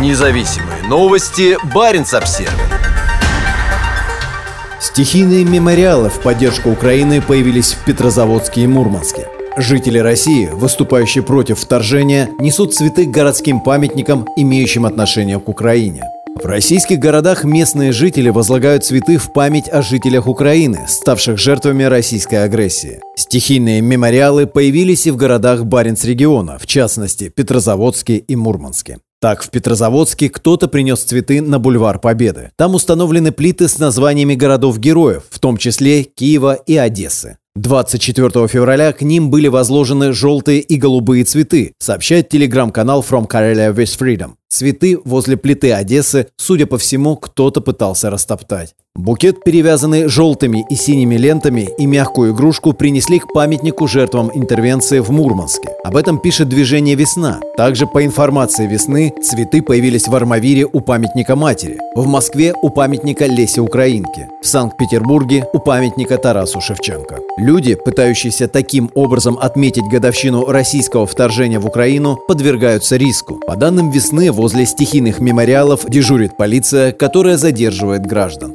Независимые новости. Барин обсерва Стихийные мемориалы в поддержку Украины появились в Петрозаводске и Мурманске. Жители России, выступающие против вторжения, несут цветы к городским памятникам, имеющим отношение к Украине. В российских городах местные жители возлагают цветы в память о жителях Украины, ставших жертвами российской агрессии. Стихийные мемориалы появились и в городах Баренц-региона, в частности, Петрозаводске и Мурманске. Так, в Петрозаводске кто-то принес цветы на бульвар Победы. Там установлены плиты с названиями городов-героев, в том числе Киева и Одессы. 24 февраля к ним были возложены желтые и голубые цветы, сообщает телеграм-канал From Karelia with Freedom. Цветы возле плиты Одессы, судя по всему, кто-то пытался растоптать. Букет, перевязанный желтыми и синими лентами, и мягкую игрушку принесли к памятнику жертвам интервенции в Мурманске. Об этом пишет движение «Весна». Также, по информации «Весны», цветы появились в Армавире у памятника матери, в Москве у памятника Лесе Украинки, в Санкт-Петербурге у памятника Тарасу Шевченко. Люди, пытающиеся таким образом отметить годовщину российского вторжения в Украину, подвергаются риску. По данным «Весны», возле стихийных мемориалов дежурит полиция, которая задерживает граждан.